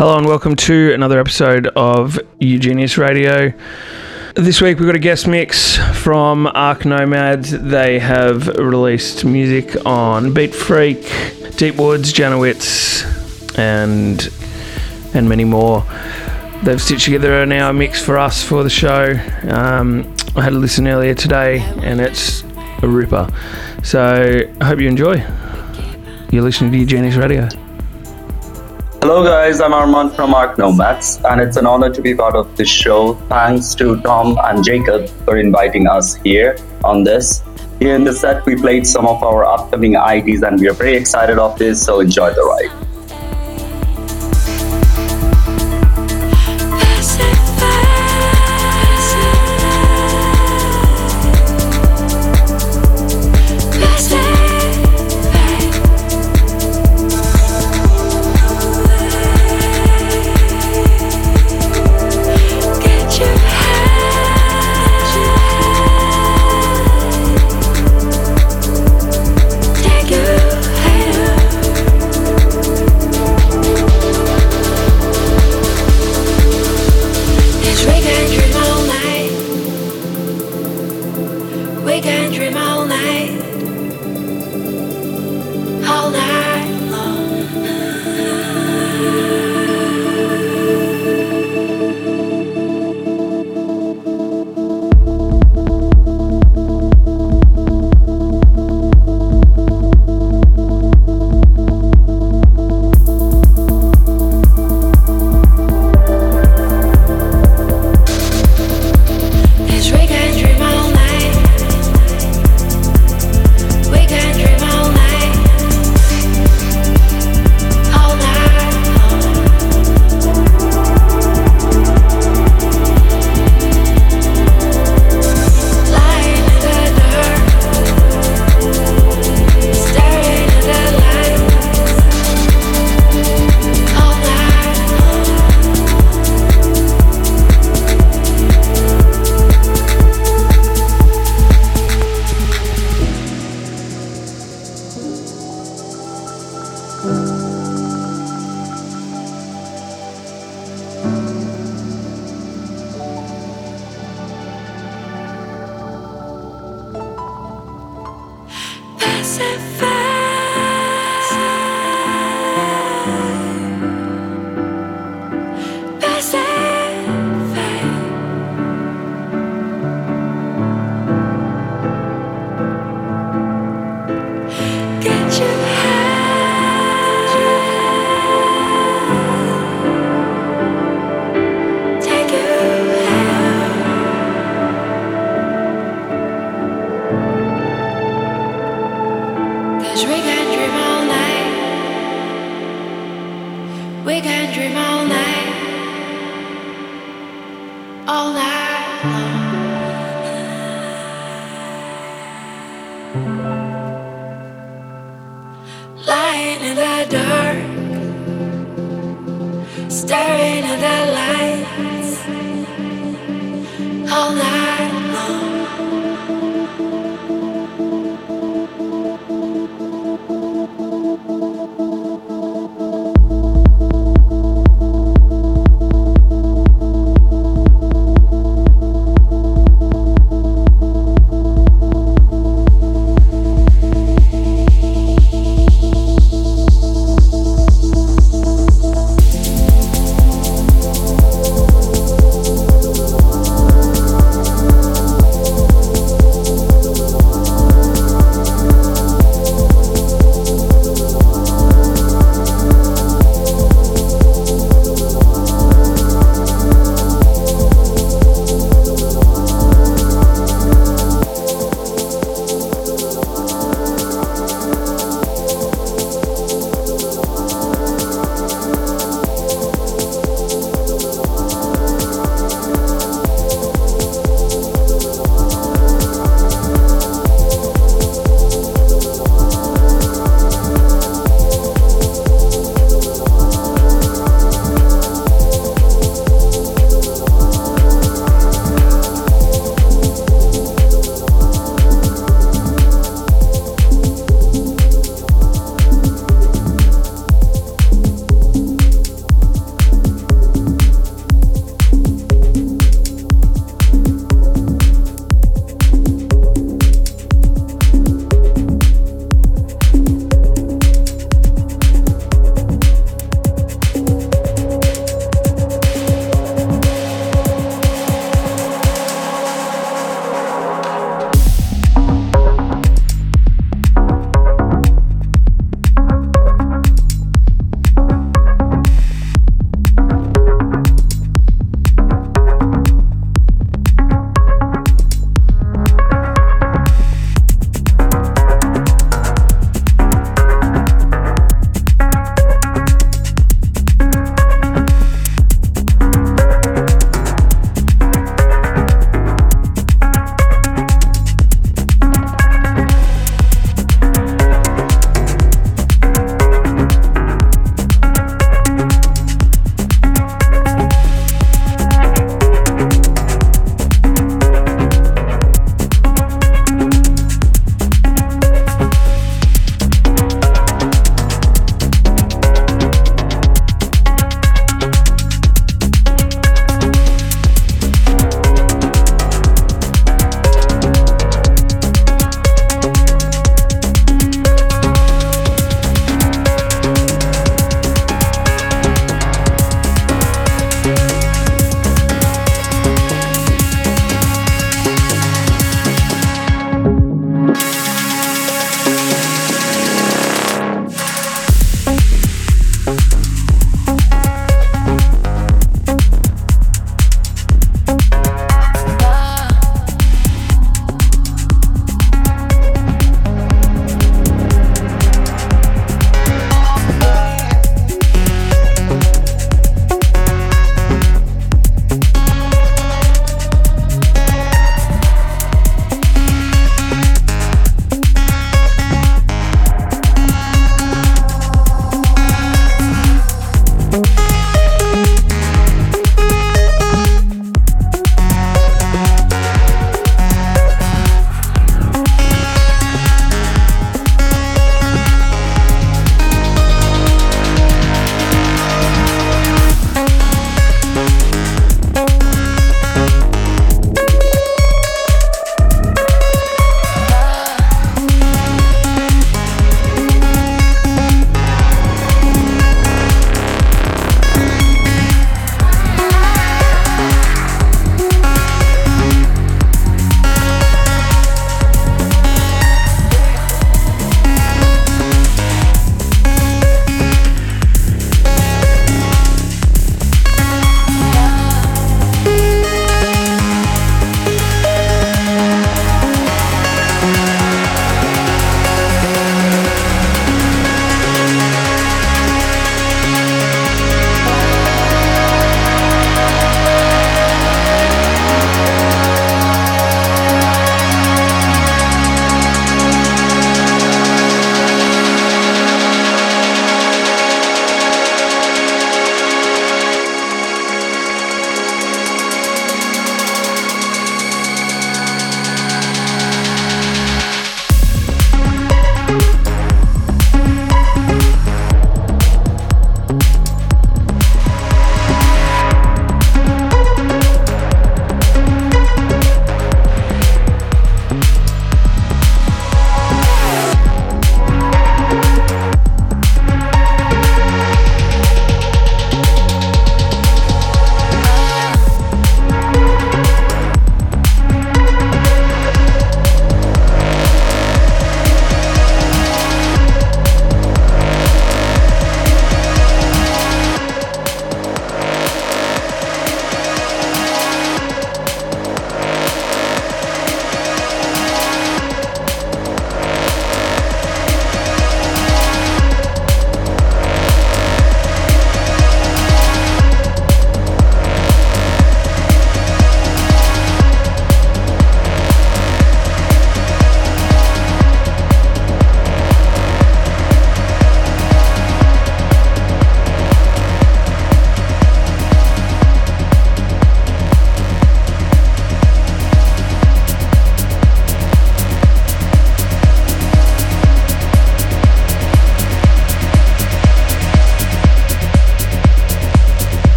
Hello and welcome to another episode of UGENIUS Radio. This week we've got a guest mix from Ark Nomad. They have released music on Beat Freak, Deep Woods, Janowitz, and and many more. They've stitched together an hour mix for us for the show. Um, I had a listen earlier today, and it's a ripper. So I hope you enjoy. You're listening to UGENIUS Radio. Hello, guys. I'm Armand from Ark Nomads, and it's an honor to be part of this show. Thanks to Tom and Jacob for inviting us here on this. Here in the set, we played some of our upcoming IDs, and we are very excited of this, so enjoy the ride.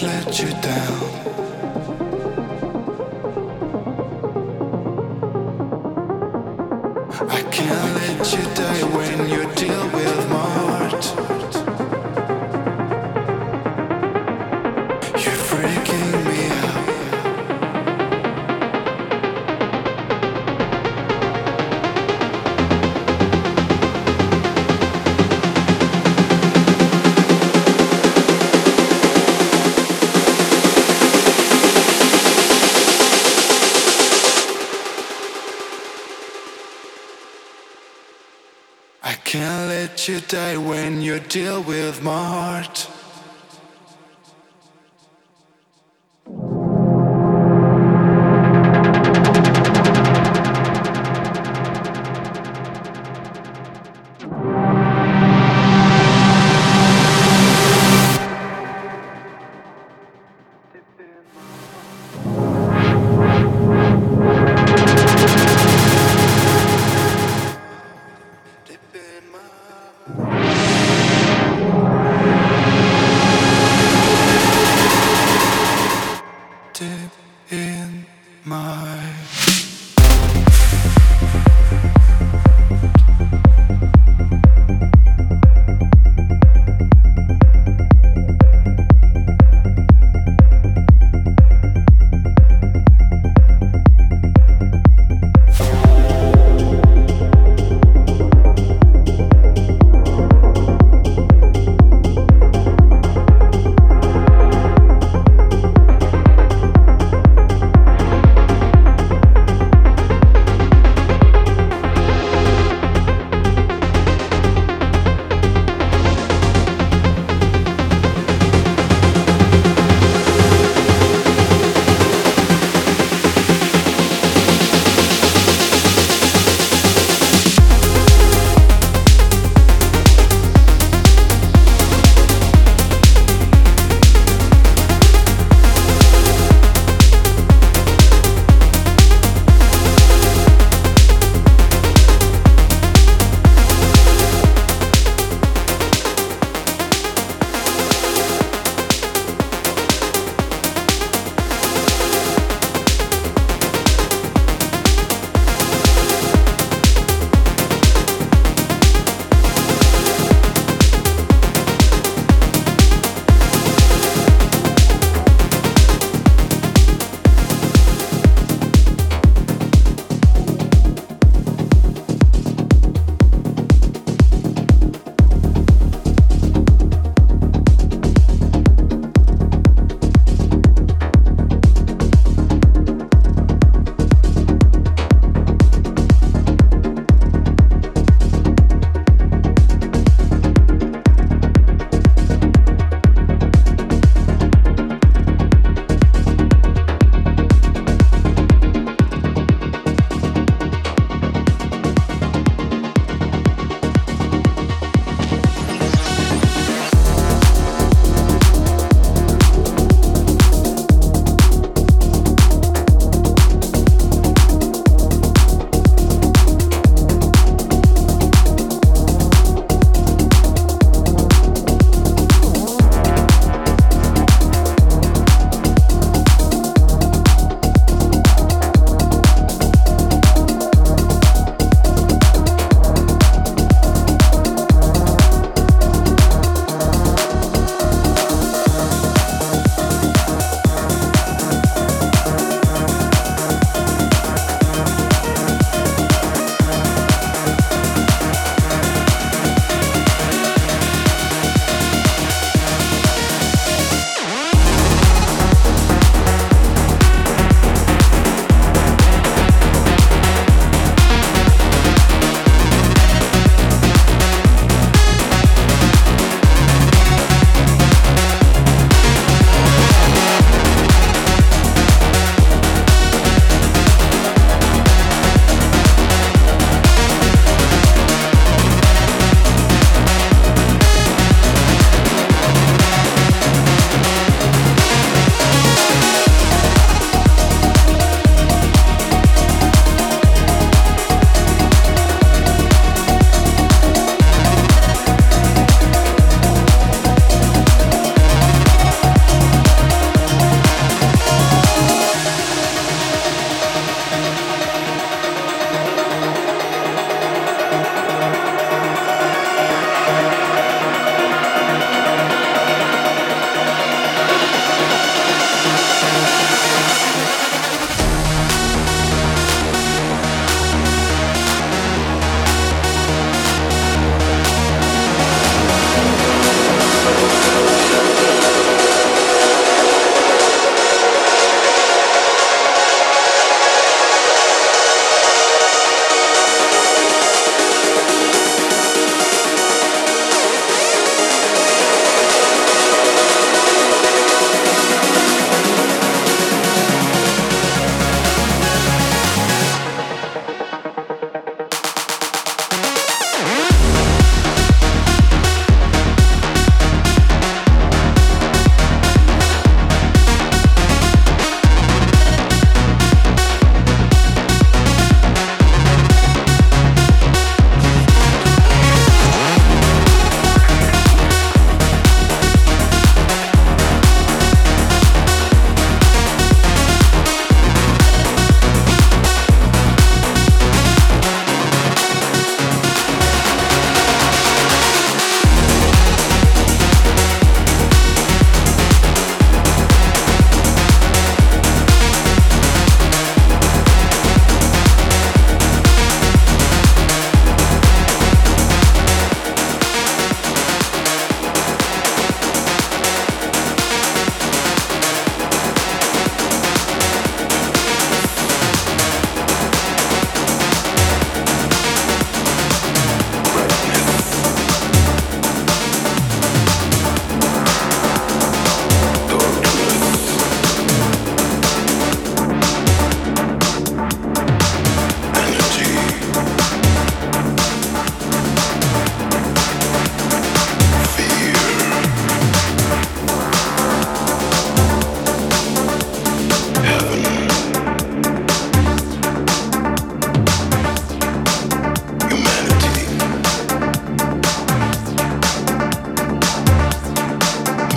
I can't let you die when you deal with deal with my heart.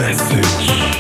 message.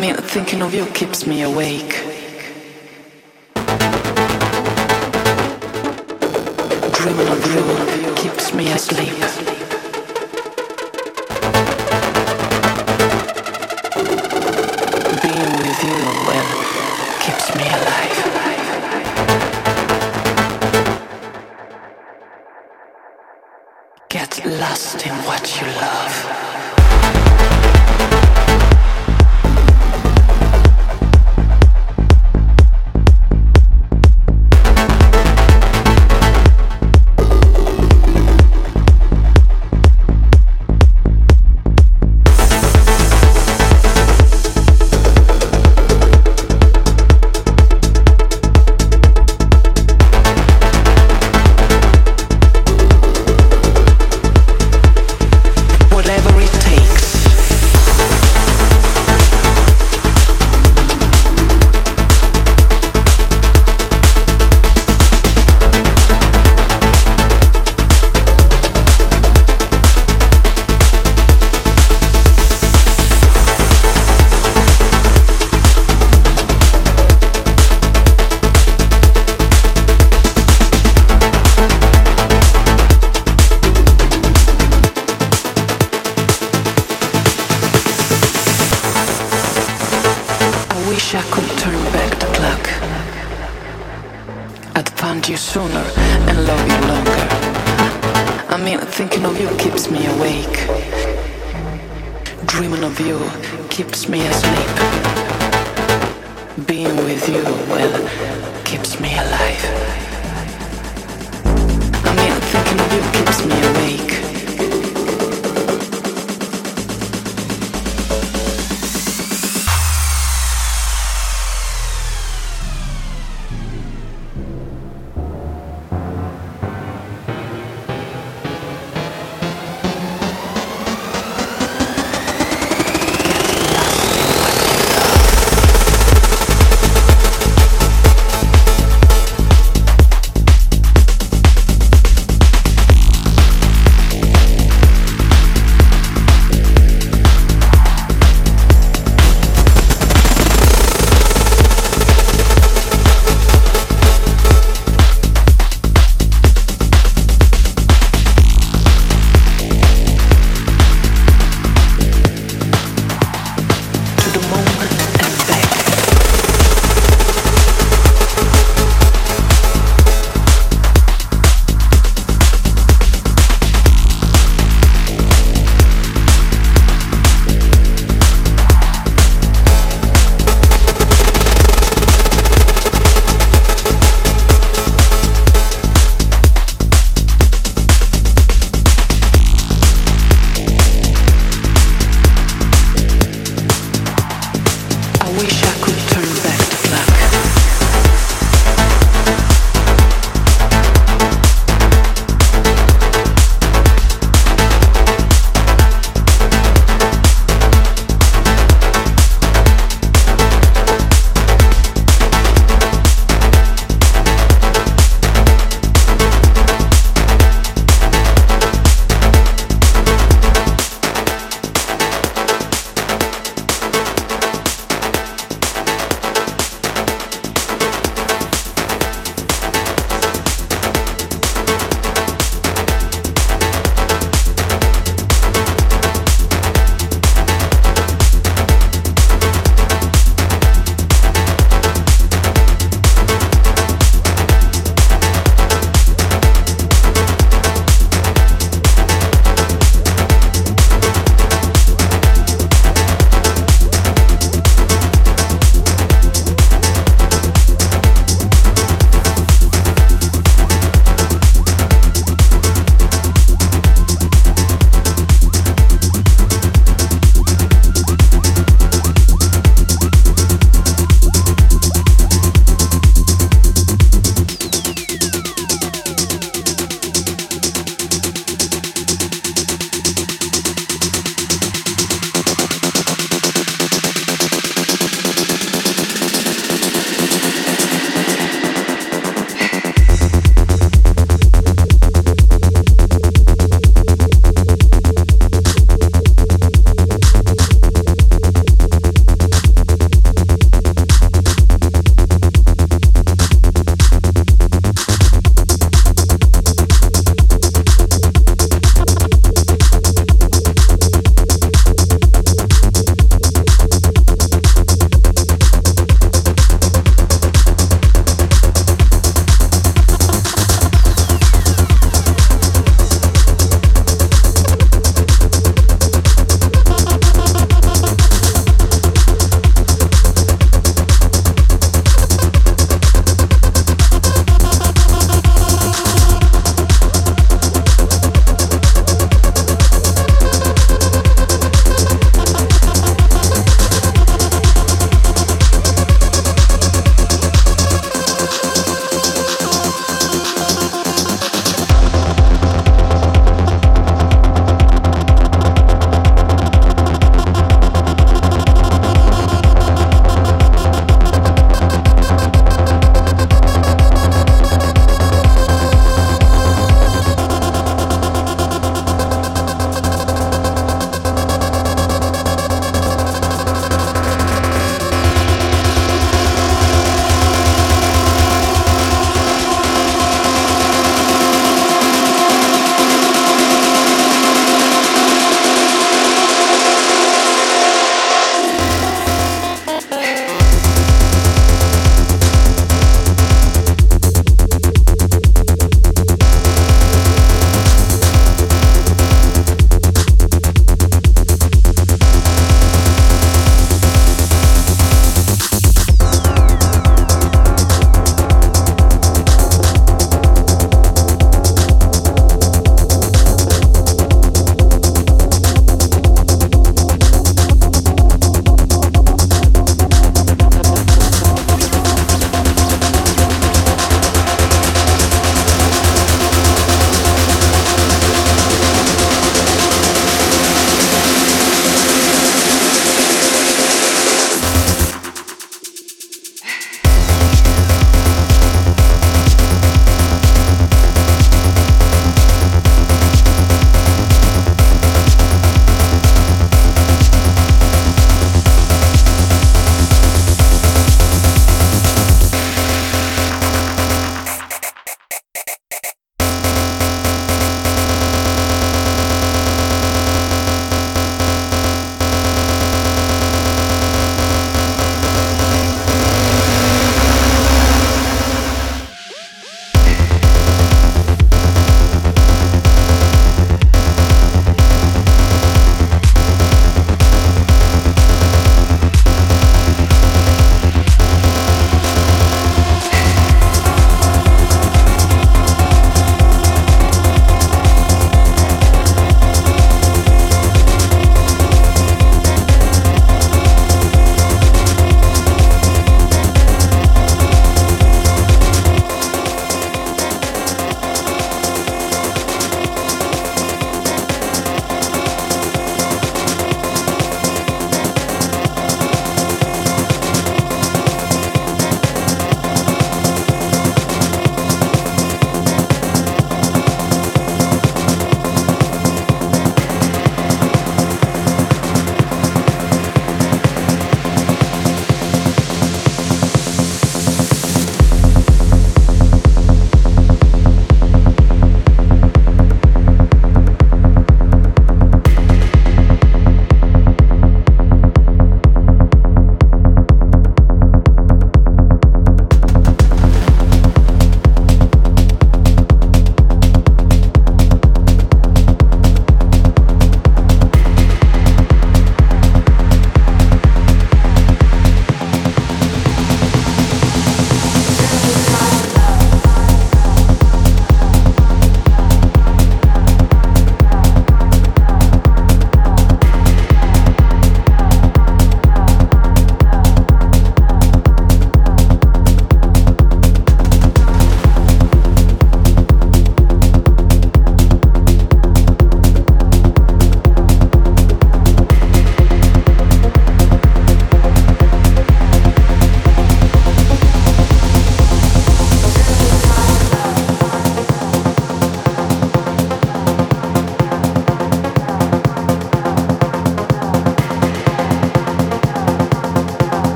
I thinking of you keeps me awake. Dreaming of you keeps me asleep. me.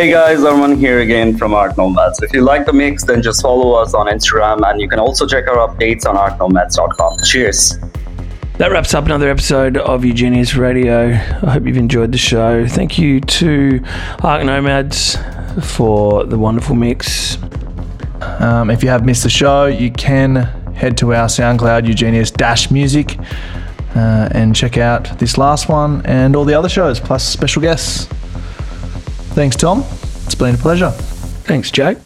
Hey guys, Arman here again from Ark Nomads. If you like the mix, then just follow us on Instagram and you can also check our updates on arknomads.com. Cheers. That wraps up another episode of UGENIUS Radio. I hope you've enjoyed the show. Thank you to Ark Nomads for the wonderful mix. Um, if you have missed the show, you can head to our SoundCloud, UGENIUS Dash Music, uh, and check out this last one and all the other shows, plus special guests. Thanks, Tom. It's been a pleasure. Thanks, Jake.